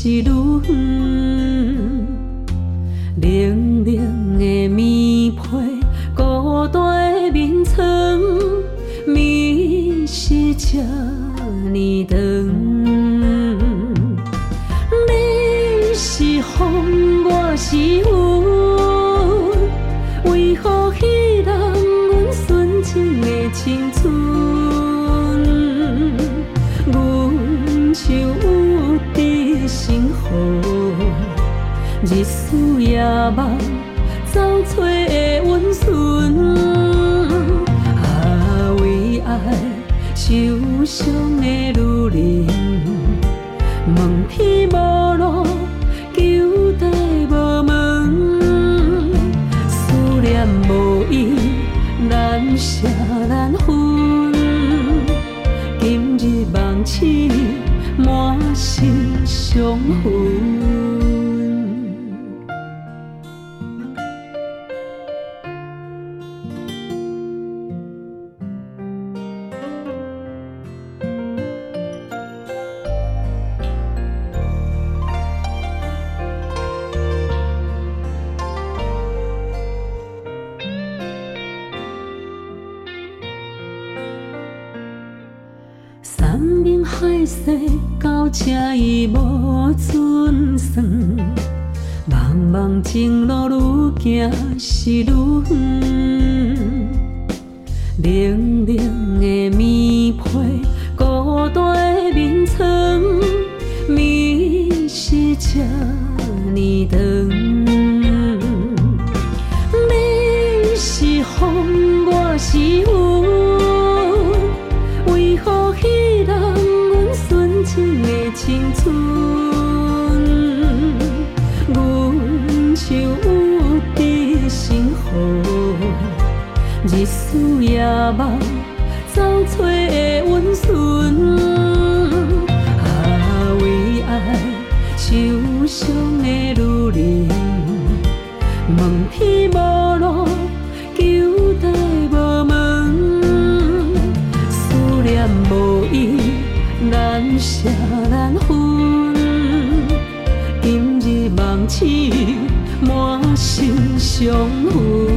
是愈远。受伤的女人，问天无路，求地无门，思念无依，难舍。难分，今日梦醒，满心伤痕。行是真难分今日忘记满心伤痕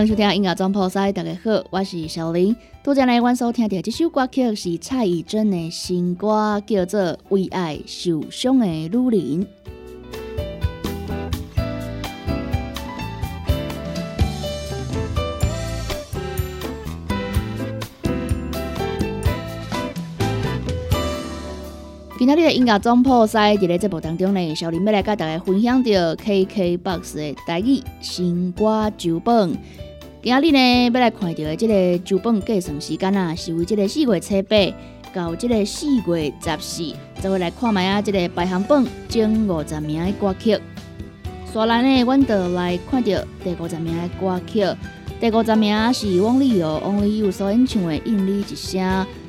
迎收听音乐总破塞，大家好，我是小林。多将来阮所听到这首歌曲是蔡依珍的新歌，叫做《为爱受伤的女人》。今天的音乐总破塞，伫咧节目当中呢，小林要来甲大家分享到 KKBOX 的台语新歌周榜。今日呢，要来看到的这个周榜计算时间啊，是为这个四月七八到这个四月十四，就会来看卖啊，这个排行榜前五十名的歌曲。刷来呢，阮就来看到第五十名的歌曲。第五十名是汪丽友、汪丽友所演唱的《应你一声》。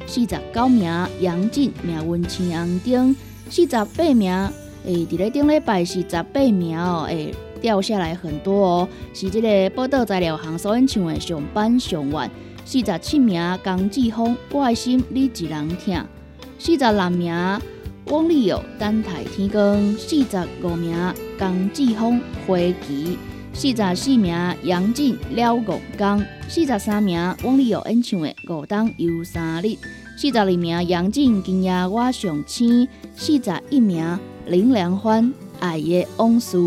四十九名杨静命运青红灯，四十八名诶，伫咧顶礼拜是十八名哦，诶，掉下来很多哦，是这个报道材料行所演唱的上班上晚。四十七名江志峰我的心你一人听，四十六名汪丽友等待天光，四十五名江志峰花旗，四十四名杨静了五江，四十三名汪丽友演唱的五档又三日。四十二名杨静今夜我上青，四十一名林良欢爱的往事。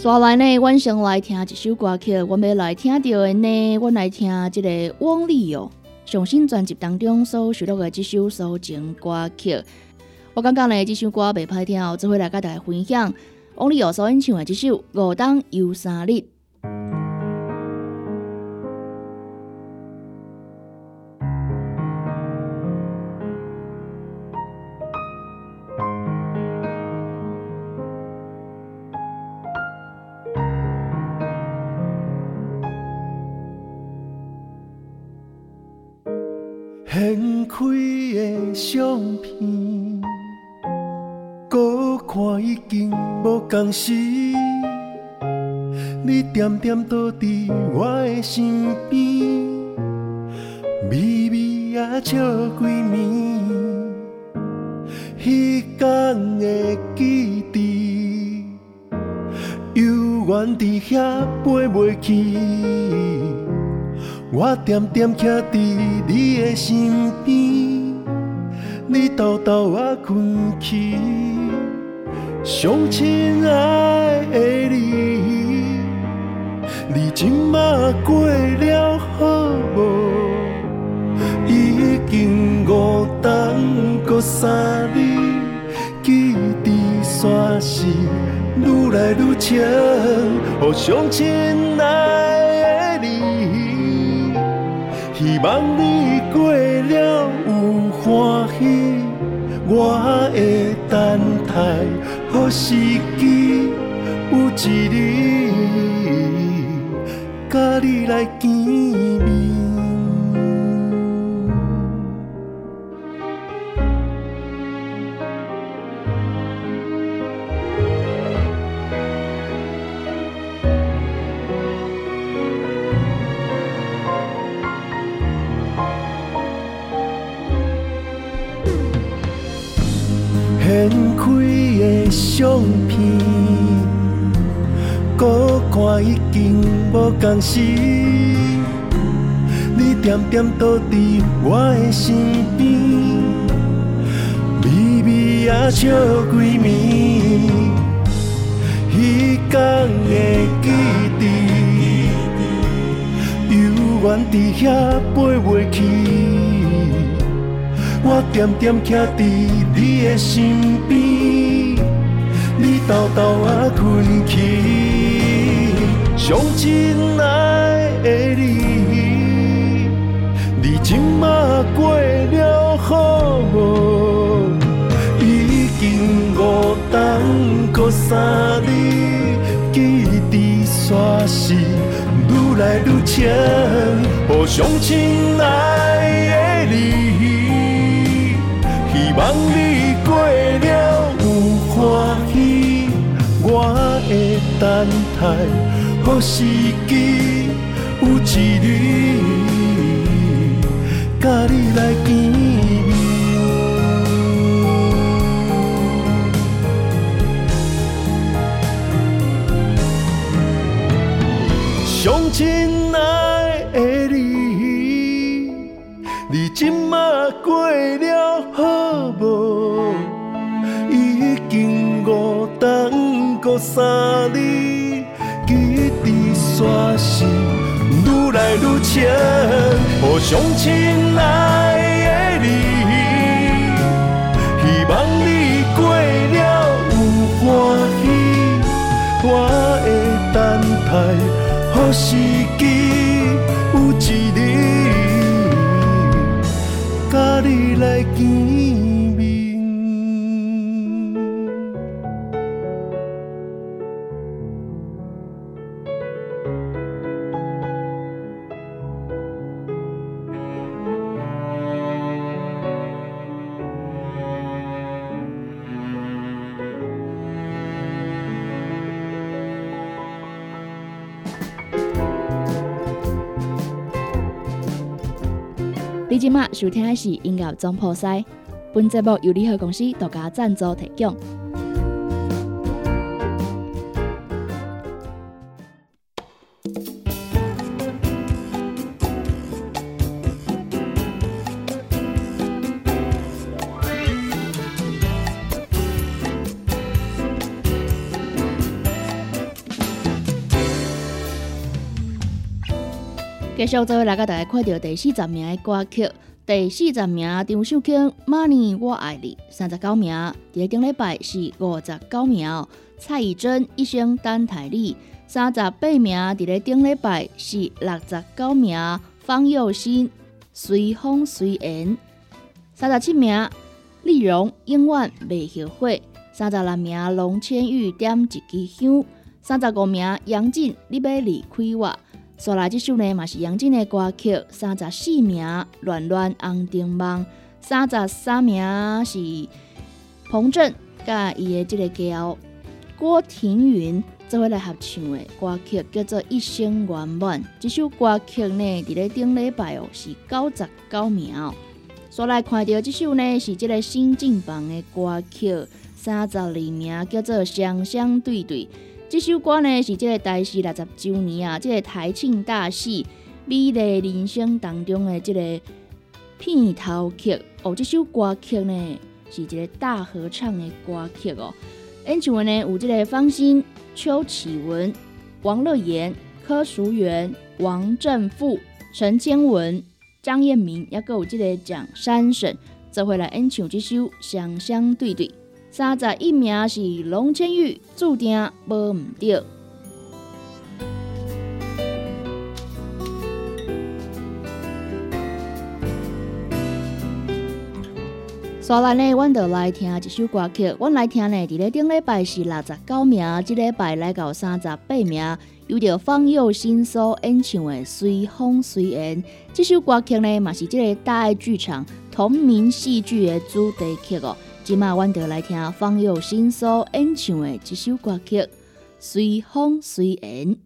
刷来呢，晚上来听一首歌曲，我要来听到的呢，我来听这个汪丽友上新专辑当中所收录的这首抒情歌曲。我感觉呢，这首歌袂歹听，只会来甲大家分享。王力友所演唱的这首《五当游三日》。开的相片。搁看已经无共时，你点点倒伫我的身边，微微啊笑几暝，彼天的记忆，犹原伫遐飞袂去。我点点徛伫你的身边，你偷偷啊困去。上亲爱的你，你今嘛过了好无？已经五冬过三日，记伫山是愈来愈清。哦，上亲爱的你，希望你过了有欢喜，我的等待。好时机，有一日，甲你来见面。相片，搁看已经无共时。你点点倒伫我的身边，微微啊笑几暝。彼天的记忆，犹原伫遐飞袂去。我点点徛伫你的身边。你偷偷啊困去，上亲爱的你，你今嘛过了好无？已经五冬过三日，记伫山是愈来愈清。哦，上亲爱的你，希望你过了有欢喜。我的等待，好时机，有一日，甲你来见面。相亲啊三日，记伫逝心愈来愈清，互相亲爱的你，希望你过了有欢喜，我会等待，好时机有一日，甲你来见。今麦收听的是音乐总破塞，本节目由联合公司独家赞助提供。继续做来，甲大家看到第四十名的歌曲。第四十名张秀清《Money 我爱你》，三十九名第顶礼拜是五十九名蔡依珍《一生等待你》，三十八名第咧顶礼拜是六十九名方佑兴《随风随缘》，三十七名丽蓉《永远未后悔》，三十六名龙千玉《点一支香》，三十五名杨静《你要离开我》。刷来这首呢，嘛是杨静的歌曲。三十四名《乱乱红灯梦》，三十三名是彭震甲伊的这个叫郭庭云做伙来合唱的歌曲，叫做《一生圆满》。这首歌曲呢，伫咧顶礼拜哦是九十九名哦。刷来看到这首呢，是这个新进榜的歌曲，三十二名叫做《双双对对》。这首歌呢是这个台戏六十周年啊，这个台庆大戏《美丽人生》当中的这个片头曲哦。这首歌曲呢是一个大合唱的歌曲哦。演唱呢有这个方心、邱启文、王乐妍、柯淑媛、王正富、陈千文、张彦明，也有这个蒋山省，做回来演唱这首《相相对对》。三十一名是龙千玉，注定无毋对。刷来呢，阮就来听一首歌曲。阮来听呢，伫咧顶礼拜是六十九名，即礼拜来到三十八名，由着方佑新所演唱的《随风随缘》。这首歌曲呢，嘛是即个大爱剧场同名戏剧的主题曲哦。今麦阮就来听方佑新所演唱的这首歌曲《随风随缘》。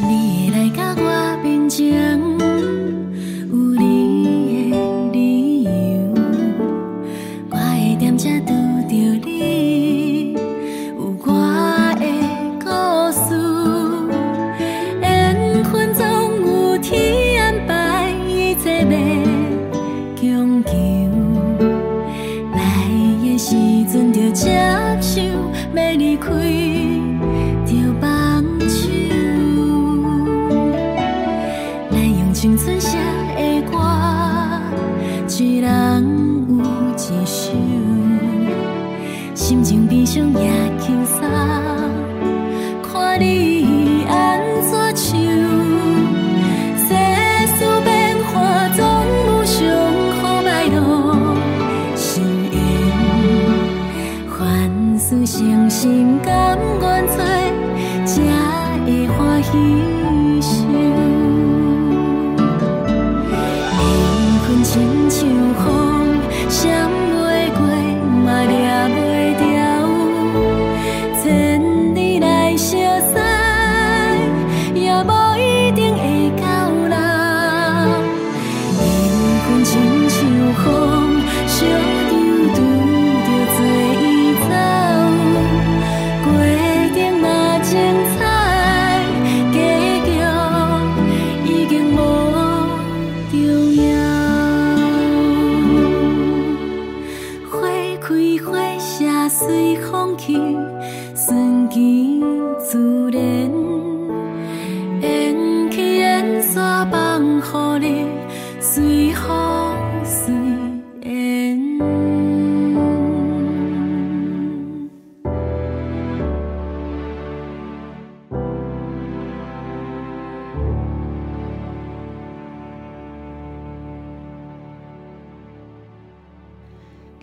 你会来甲我变成。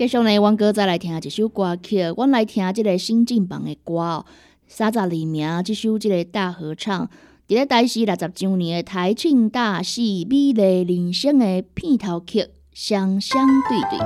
继续呢，我哥再来听一首歌曲，我来听这个新进榜的歌哦，《三十二名》这首这个大合唱，伫咧台视六十周年的台庆大戏《美丽人生》的片头曲《双双对对》。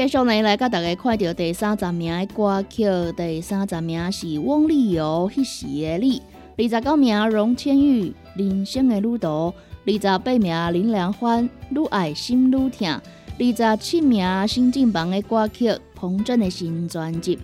继续呢，来甲大家看到第三十名的歌曲，第三十名是汪丽友迄时的你，二十九名荣千玉人生的旅途，二十八名林良欢愈爱心愈痛，二十七名新进榜的歌曲彭震的新专辑《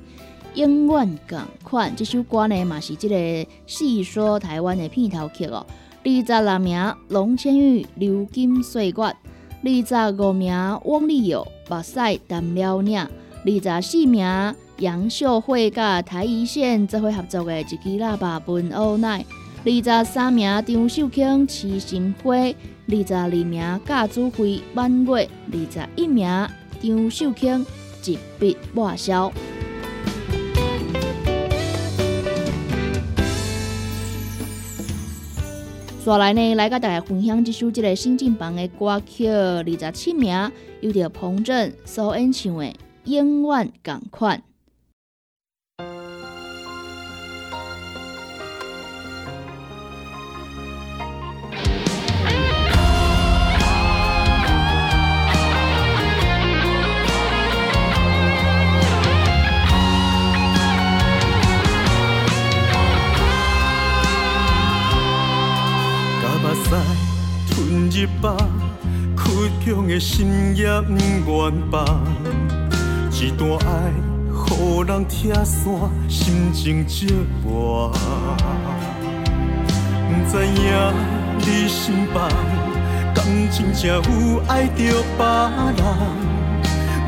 永远共款》，这首歌呢嘛是这个细说台湾的片头曲哦。二十六名龙千玉流金岁月，二十五名汪丽友。目屎淡了领，二十四名杨秀慧甲台一线做伙合作的一支喇叭分乌奶，二十三名张秀卿痴心花，二十二名贾子辉满月，二十一名张秀卿一笔抹消。再来呢，来甲大家分享一首这个新进版的歌曲，二十七名，有着彭震所演唱的《永远共款》。日吧，苦中的心也不愿放，一段爱，予人拆散，心情折磨。不知影你身旁，敢真正有爱着别人？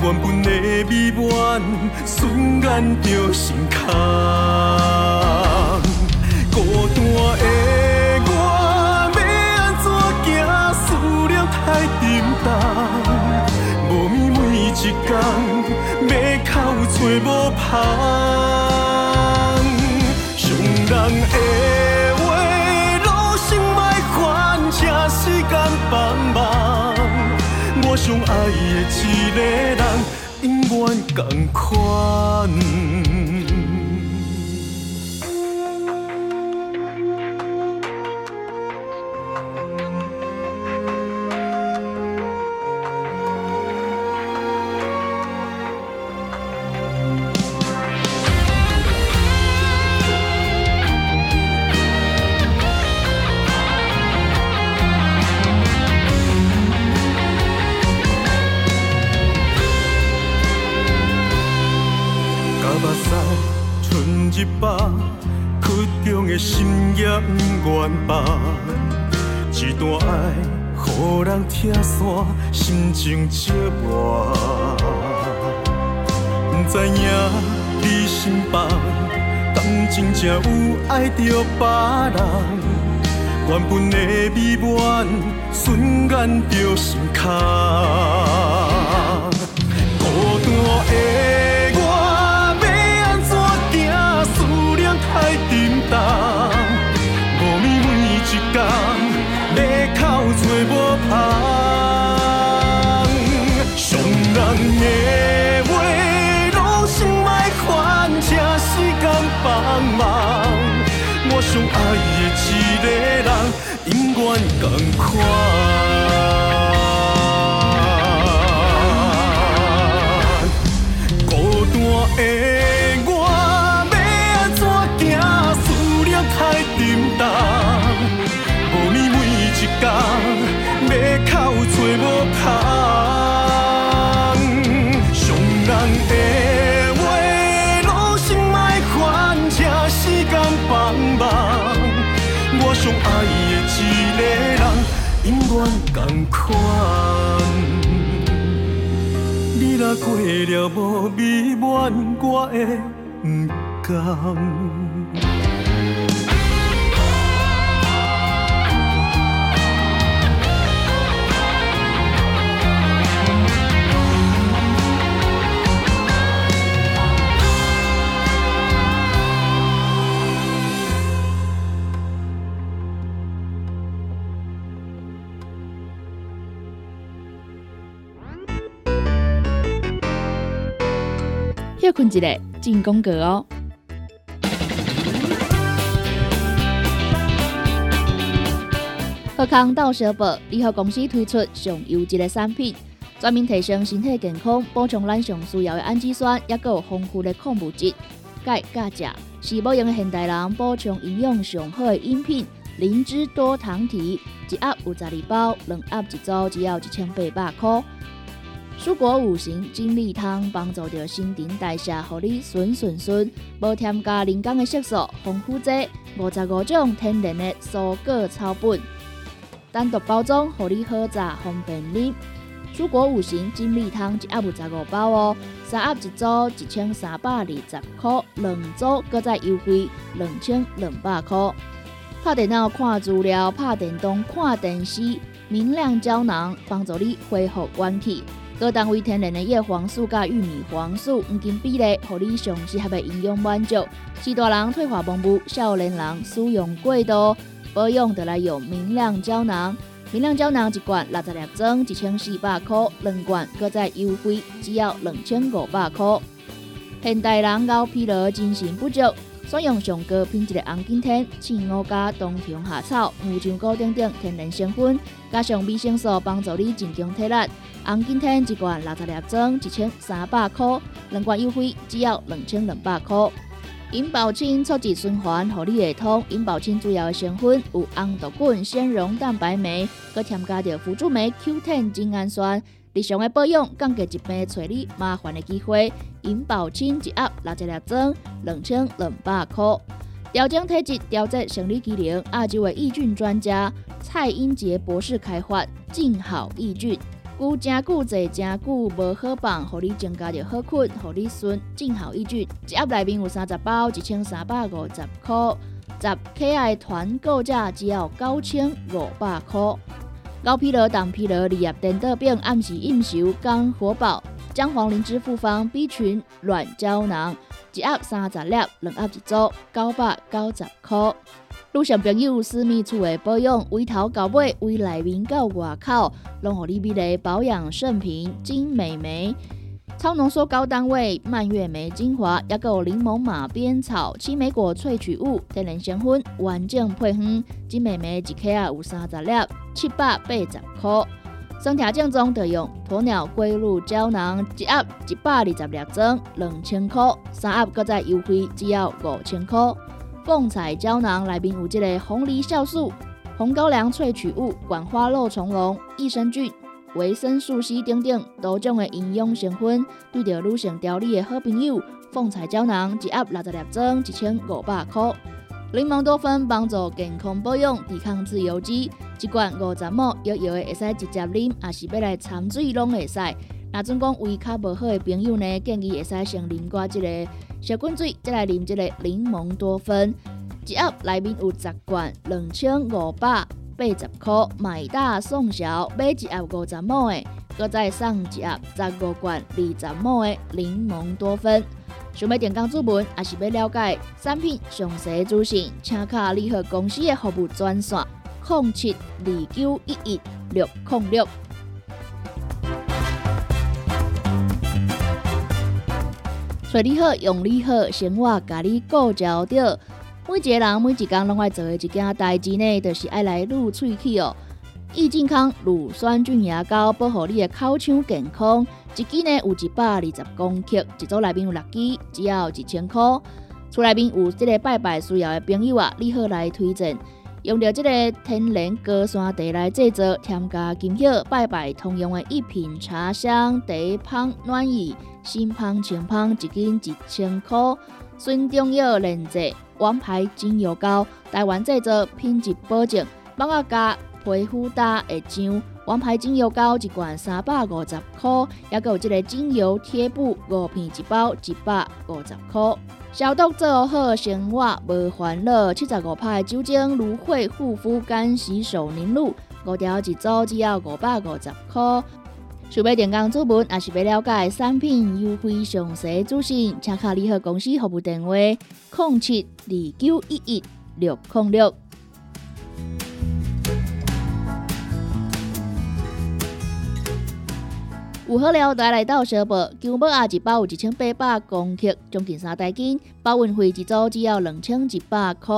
原本的美满，瞬间就心空。孤单的。无香。伤人的话，路心莫烦，请时间帮忙。我最爱的一个人，永远同款。拆散，心情折磨。不知影你身旁，敢真正有爱着别人？原本的美满，瞬间就心空。爱的一个人，永远同款。过了无美满，我会不甘。困一个进广告哦。贺康到小宝联合公司推出上优质的产品，专门提升身体健康，补充咱上需要的氨基酸，也有丰富的矿物质。钙、钾、钾是保养的现代人补充营养上好的饮品。灵芝多糖体一盒有十二包，两盒一组，只要一千八百块。蔬果五行精力汤帮助着新陈代谢，互你顺顺顺，无添加人工的色素、防腐剂，五十五种天然的蔬果草本，单独包装，互你好榨方便啉。蔬果五行精力汤一盒有十五包哦，三盒一组一千三百二十块，两组搁再优惠两千两百块。拍电脑看资料，拍电动看电视，明亮胶囊帮助你恢复元气。各单位天然的叶黄素加玉米黄素黄金比例，互你上适合的营养满足。是大人退化蒙雾，少年人使用过度保养得来用明亮胶囊。明亮胶囊一罐六十粒装，一千四百块；两罐搁再优惠，只要两千五百块。现代人熬疲劳，精神不足。选用上高品质的红景天、青乌加、冬虫夏草、木香菇等等天然成分，加上维生素，帮助你增强体力。红景天一罐六十粒装，一千三百块，两罐优惠只要两千两百块。银保清促进循环，合你会通。银保清主要的成分有红豆滚、纤溶蛋白酶，佮添加着辅助酶 Q10 精氨酸。日常的保养，降低疾病找你麻烦的机会。银保清一盒六十粒装，两千两百块。调整体质、调节生理机能，亚洲的益菌专家蔡英杰博士开发静好益菌，久真久坐真久无好放，互你增加着好困，互你顺。正好一句一盒内面有三十包，一千三百五十块。十 K 团购价只要九千五百块。高疲劳、胆疲劳、利叶电豆饼、暗时应酬、肝火爆、姜黄灵芝复方 B 群软胶囊，一盒三十粒，两盒一组，九百九十块。路上朋友私密处的保养，围头到尾，围内面到外口，拢互你美丽保养圣品金美眉。超浓缩高单位蔓越莓精华，也有柠檬马鞭草、青莓果萃取物、天然香薰，完整配方。金美眉一克啊有三十粒，七百八十块。生条正宗就用鸵鸟龟乳胶囊，一盒一百二十粒装，两千块。三盒搁再优惠，只要五千块。凤彩胶囊内面有这个红梨酵素、红高粱萃取物、管花肉虫龙、益生菌。维生素 C 等等多种的营养成分，对着女性调理的好朋友，凤彩胶囊一盒六十粒装，一千五百块。柠檬多酚帮助健康保养，抵抗自由基，一罐五十毫摇摇的会使直接啉，也是要来掺水拢会使。那总讲胃较无好的朋友呢，建议会使先啉过这个小滚水，再来啉这个柠檬多酚，一盒内面有十罐，两千五百。八十块买大送小，买一盒五十毛的，搁再送一盒十五罐二十毛的柠檬多酚。想要点讲注文，还是要了解产品详细资讯，请卡联合公司的服务专线：零七二九一一六零六。找你好，用你好，生活甲你顾焦着。每一个人每一工拢爱做的一件代志呢，就是爱来撸喙齿哦。益健康乳酸菌牙膏保护你的口腔健康，一支呢有一百二十公克，一组内面有六支，只要一千块。厝内面有这个拜拜需要的朋友啊，你好来推荐。用着这个天然高山茶来制作，添加金叶拜拜通用的一品茶香茶香暖意，新芳清芳，一斤一千块。孙中药炼制。王牌精油膏，台湾制作，品质保证，帮我加皮肤打会痒。王牌精油膏一罐三百五十块，也有这个精油贴布五片一包，一百五十块。消毒做好，生活无烦恼。七十五派酒精芦荟护肤干洗手凝露，五条一组，只要五百五十块。想要电工注文，也是要了解产品优惠详细资讯，请卡联合公司服务电话：零七二九一一六零六。有好料带来到小报，金宝啊一包有一千八百公克，将近三袋斤，包运费一组只要两千一百块。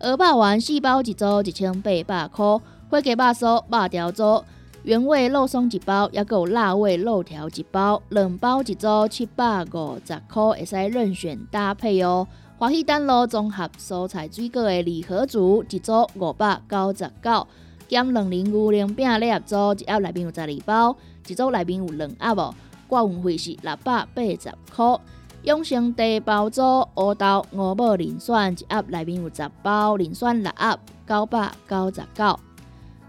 鹅肉丸四包一组一千八百块，花鸡肉酥肉条组，原味肉松一包，也有辣味肉条一包，两包一组七百五十块，会使任选搭配哦。欢喜丹路综合蔬菜水果的礼盒组，一组五百九十九，减两零五零饼礼盒组，一盒内面有十二包。一组内面有两盒哦，挂运费是六百八十块。永生茶包组乌豆五宝磷酸一盒内面有十包，磷酸六盒九百九十九。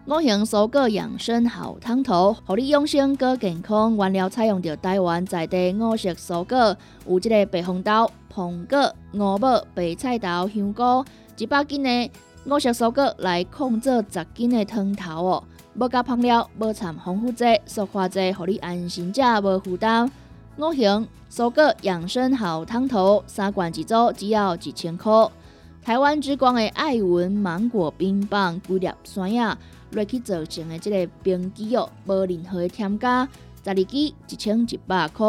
五行蔬果养生好汤头，互你养生更健康。原料采用着台湾在地五色蔬果，有即个白红豆、苹果、五宝、白菜头、香菇，一百斤的五色蔬果来控制十斤的汤头哦。无加香料，无掺防腐剂、塑化剂，互你安心食，无负担。五行蔬果养生好汤头，三罐一组，只要一千块。台湾之光的爱文芒果冰棒，几粒酸呀，落去做成的这个冰机哦，无任何的添加，十二支一千一百块。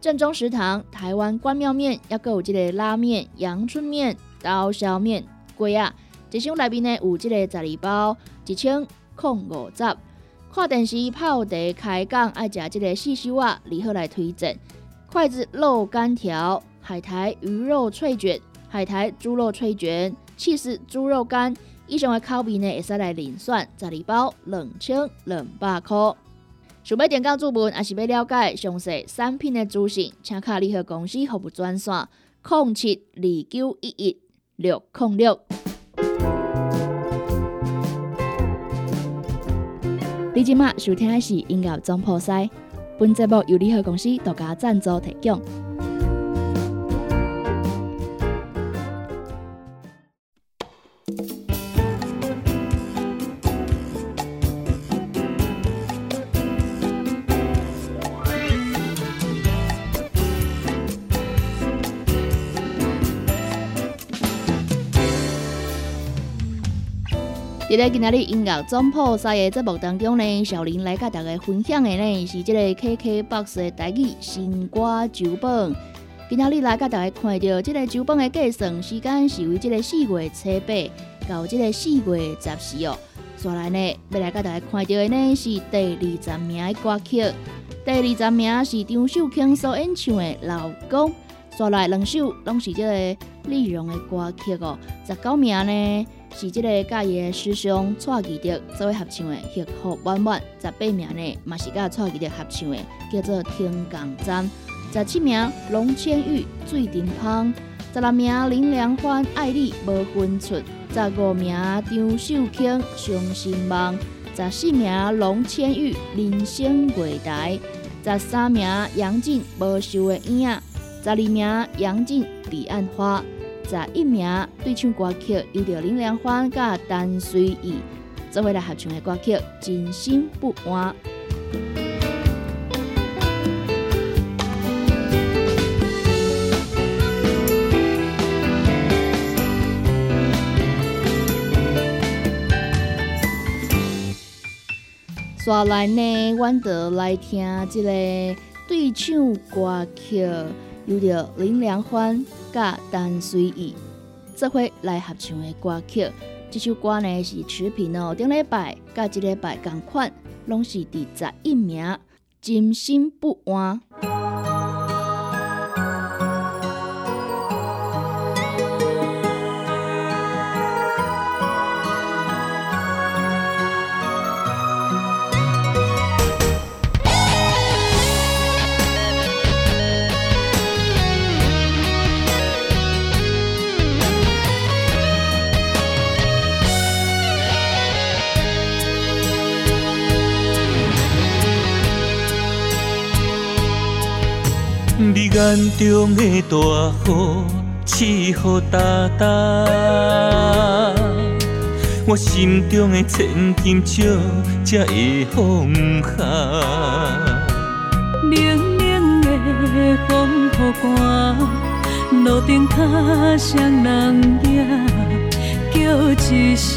正宗食堂台湾关庙面，也有这个拉面、阳春面、刀削面，贵啊！一箱内面呢有这个十二包，一千。控五十，看电视泡茶开讲，爱食即个四修啊，如何来推荐？筷子肉干条、海苔鱼肉脆卷、海苔猪肉脆卷、气势猪肉干，以上的口味呢，会使来零算十二包两千两百块。想要点讲注文，还是要了解详细产品的资讯，请卡联合公司服务专线：零七二九一一六零六。你今麦收听的是音乐总破塞，本节目由联合公司独家赞助提供。在今仔日音乐总铺赛的节目当中呢，小林来甲大家分享的呢是这个 KKBOX 的台语新歌酒本。今仔日来甲大家看到这个酒本的计算时间是为这个四月初八到这个四月十四哦。再来呢，要来甲大家看到的呢是第二十名的歌曲，第二十名是张秀清所演唱的《老公》。再来两首拢是这个李荣的歌曲哦。十九名呢？是即个甲伊诶师兄蔡义德作为合唱的《幸福满满》，十八名呢嘛是甲蔡义德合唱的，叫做《天港站》。十七名龙千玉《最顶芳》，十六名林良欢《爱你无分寸》，十五名张秀清《伤心梦》，十四名龙千玉《人生月台》，十三名杨静《无收的影》，十二名杨静《彼岸花》。十一名对唱歌曲，由着林良欢甲陈随意作为来合唱的歌曲《真心不安》。刷来呢，阮得来听即个对唱歌曲，有着林良欢。甲陈随意这回来合唱的歌曲，这首歌呢是持平哦，顶礼拜甲即礼拜同款，拢是第十一名，真心不安。你眼中的大雨，刺雨哒哒，我心中的千金少才会放下。冷冷的风雨寒，路顶脚谁人影叫一声？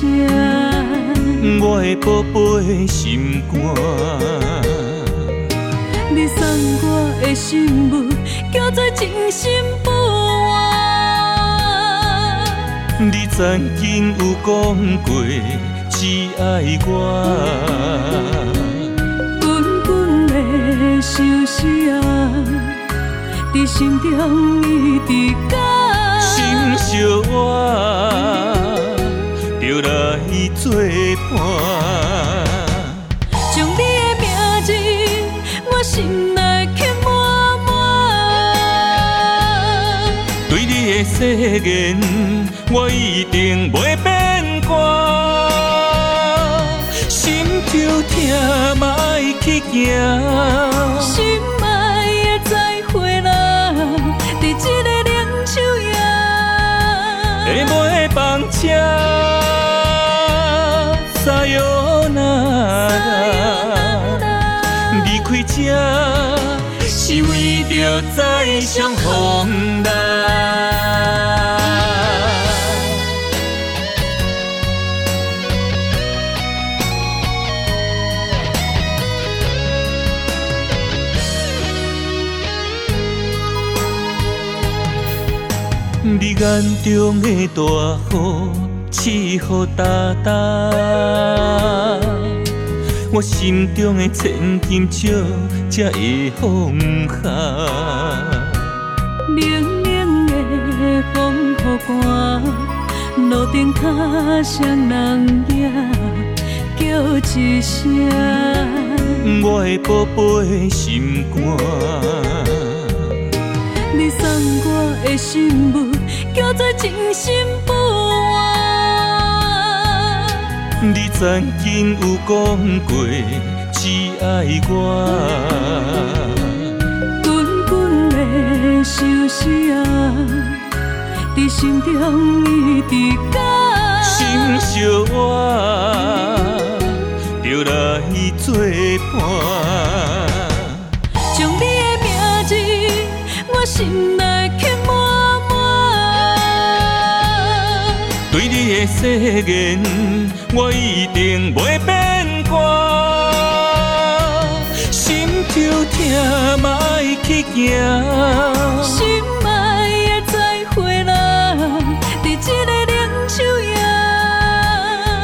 我的宝贝心肝。你送我的信物，叫做真心不换。你曾经有讲过只爱我，滚滚的相思啊，伫心中一直甲。心相我，就来作伴。将你的名字，我心誓言，我一定袂变卦。心就痛莫去行，你眼中的大雨，赐予大大。我心中的千金石才会放下。冷冷的风雨寒，路顶脚双人影，叫一声。我的宝贝心肝。你送我的信物，叫做真心不换。你曾经有讲过只爱我，滚滚的相思啊，伫心中一直甲。心相换，就来作伴。将你的名字，我心内对你的誓言，我一定袂变卦。心就痛莫爱去行，心爱的再会啦，伫这个冷秋夜。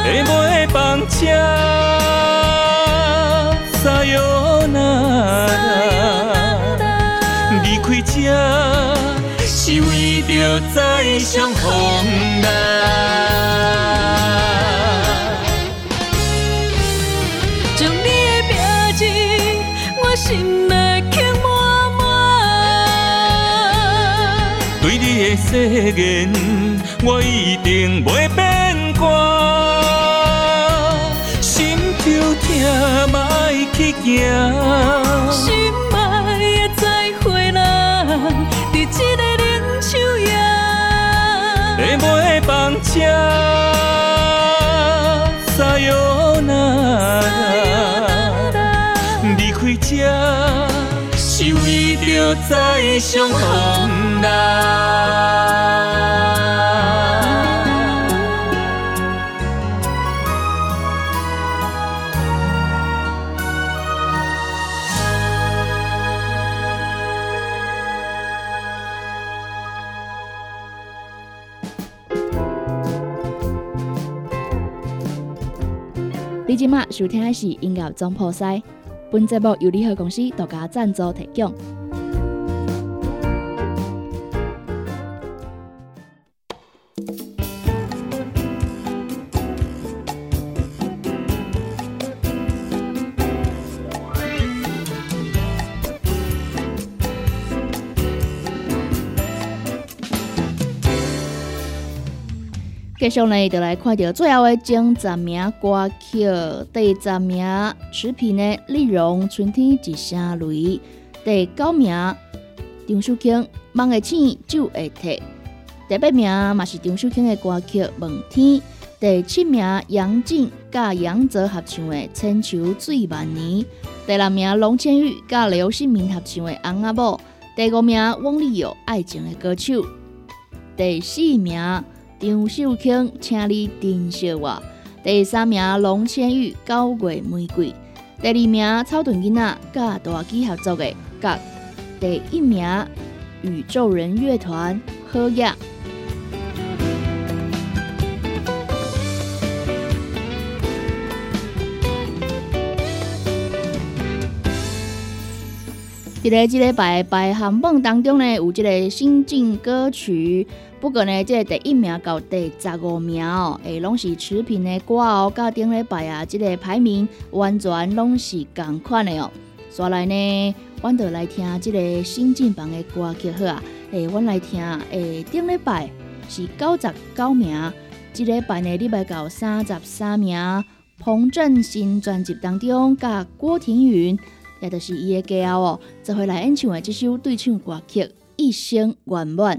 会袂放车，撒哟那拉。离开这，是为着再相逢来。的誓言，我一定袂变卦。心就痛嘛爱去行，心爱的再会啦，伫这个冷秋夜。会袂放车，撒哟那。离开这，是为着再相逢来。你即马收听的是音乐总铺西，本节目由联合公司独家赞助提供。继续呢，就来看到最后的前十名歌曲，第十名持平的丽蓉《春天一声雷》，第九名张淑清《梦的醒酒会退》，第八名嘛是张淑卿的歌曲《问天》，第七名杨静甲杨泽合唱的《千秋醉万年》，第六名龙千羽甲刘信明合唱的《翁仔某》，第五名汪丽友《爱情的歌手》，第四名。张秀卿，请你珍惜我。第三名，龙千羽《九月玫瑰》。第二名草屯囡仔甲大基合作的甲第一名宇宙人乐团好呀。伫咧即礼拜排行榜当中呢，有即个新晋歌曲。不过呢，即个第一名到第十五名哦，诶，拢是持平的歌哦。甲顶礼拜啊，即个排名完全拢是共款的哦。再来呢，阮就来听即个新晋榜的歌曲好啊。诶，阮来听诶，顶礼拜是九十九名，即礼拜呢，礼拜到三十三名。彭振新专辑当中，甲郭庭云。也就是伊的家哦，再回来演唱的这首对唱歌曲《一生圆满》。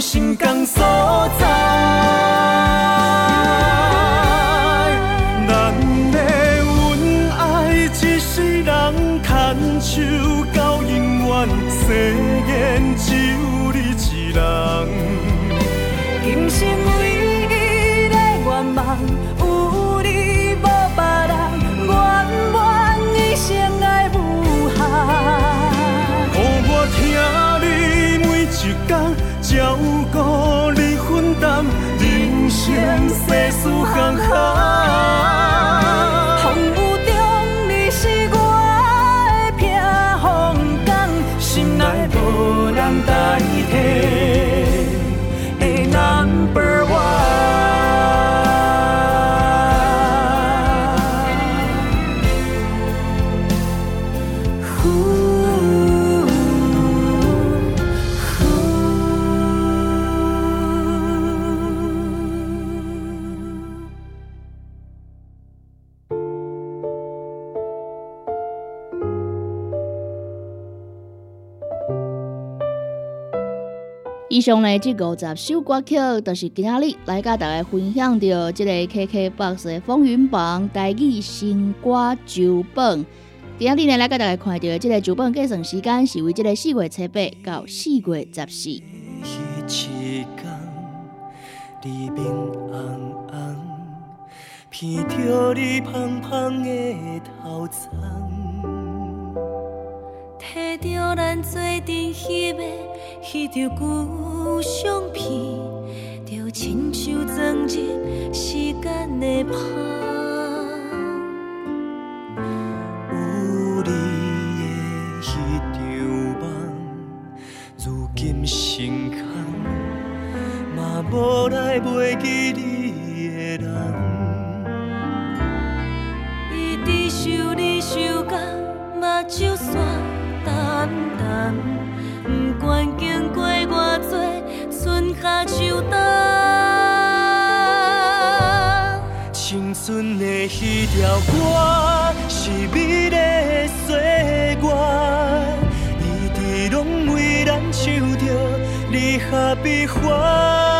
心肝所在，咱的恩爱一世人牵手到永远，誓言。照顾你分担，人生世事行行。上呢，这五十首歌曲，就是今仔日来甲大家分享到这个 KKBOX 的风云榜台语新歌周榜。今仔日呢，来甲大家看到的这个周榜计算时间是为这个四月七八到四月十四。迄一天，你面红红，闻着你香香的头鬃。摕着咱做阵翕的迄张旧相片，就亲像装入时间的香。有你的迄张梦，如今成空，嘛无来袂记你的人。一直想你想到目睭酸淡淡，不管经过偌多春夏秋冬。青春的迄条歌是美丽的岁月，一直拢为咱唱着离合悲欢。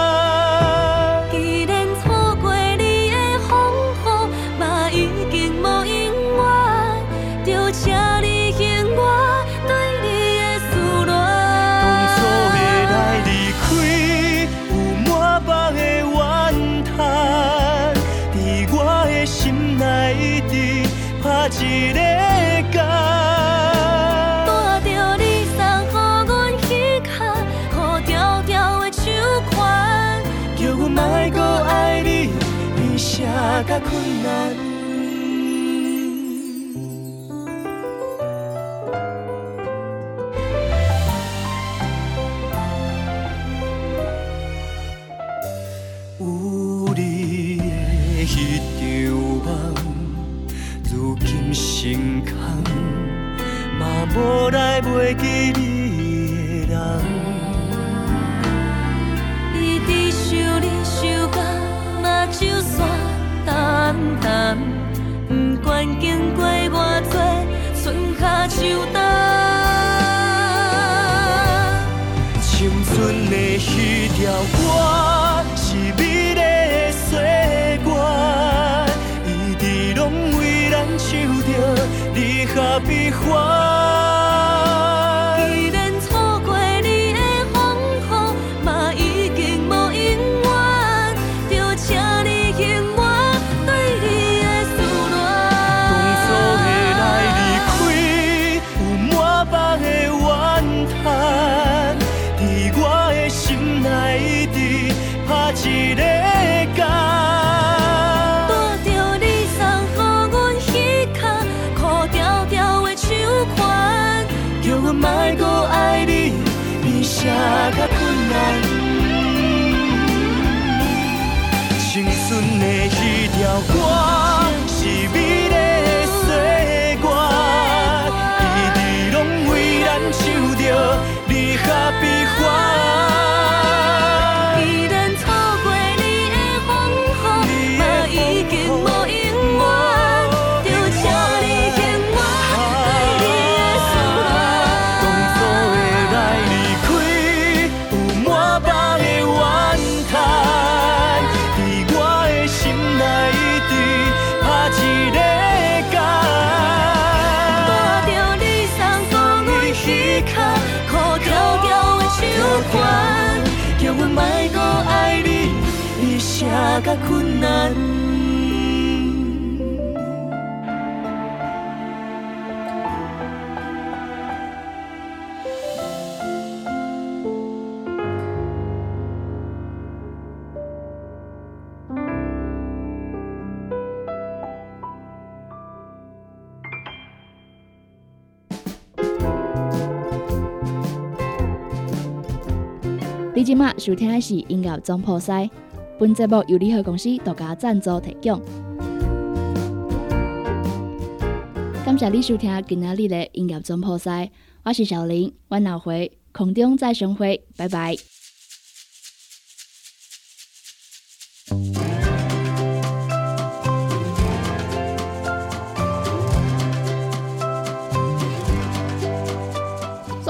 你困嘛。即马收听的是音乐《破塞》，本节目由联合公司独家赞助提供。感谢你收听今仔日的音乐总破塞，我是小林，我后回空中再相会，拜拜。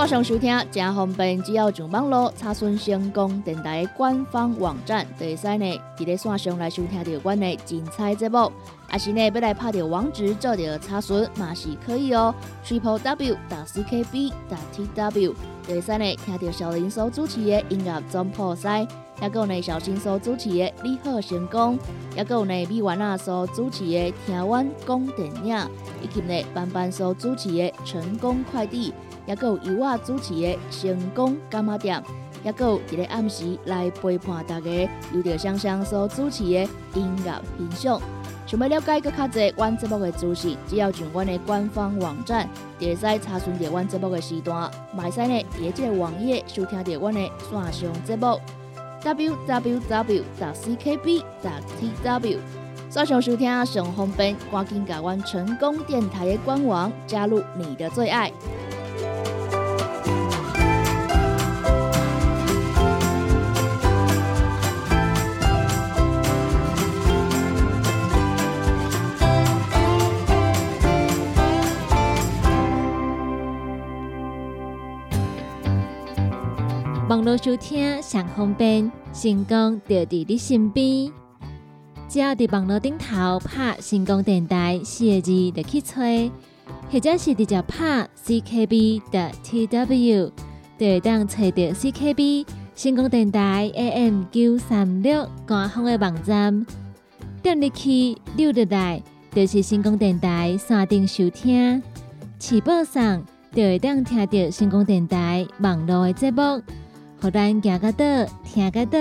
线上收听真方便，只要上网络查询成功电台官方网站，就会使呢，伫咧线上来收听到阮的精彩节目。阿是呢，要来拍着网址做着查询嘛是可以哦。Triple W 打 C K B 打 T W，第三呢，听到小林所主持的音乐总破塞，也有呢小新所主持的你好成功，也有呢米丸啊所主持的听完讲电影，以及呢班班所主持的成功快递。也有由我主持的成功干妈店，也有一个暗时来陪伴大家，有着香香所主持的音乐欣赏。想要了解更较侪阮节目的资讯，只要上阮的官方网站，就会使查询到阮节目的时段。买使呢，伫即个网页收听到阮的线上节目：www. ckb. tw。线上收听上方便，赶紧加阮成功电台的官网，加入你的最爱。网络收听上方便，成功就伫你身边。只要伫网络顶头拍“成功电台”四个字，就去吹，或者是直接拍 “CKB” 的 TW，就会当找到 CKB 成功电台 AM 九三六官方的网站。点入去溜入来，就是成功电台山顶收听，起播上就会当听到成功电台网络的节目。互咱行个倒，听个倒。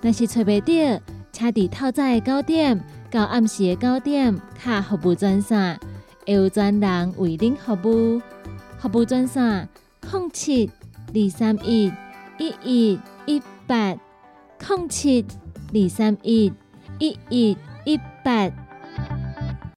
若是找袂到，车伫透早的九点到暗时的九点，卡服务专线，会有专人为您服务。服务专线：零七二三一一一一八，零七二三一一一一八。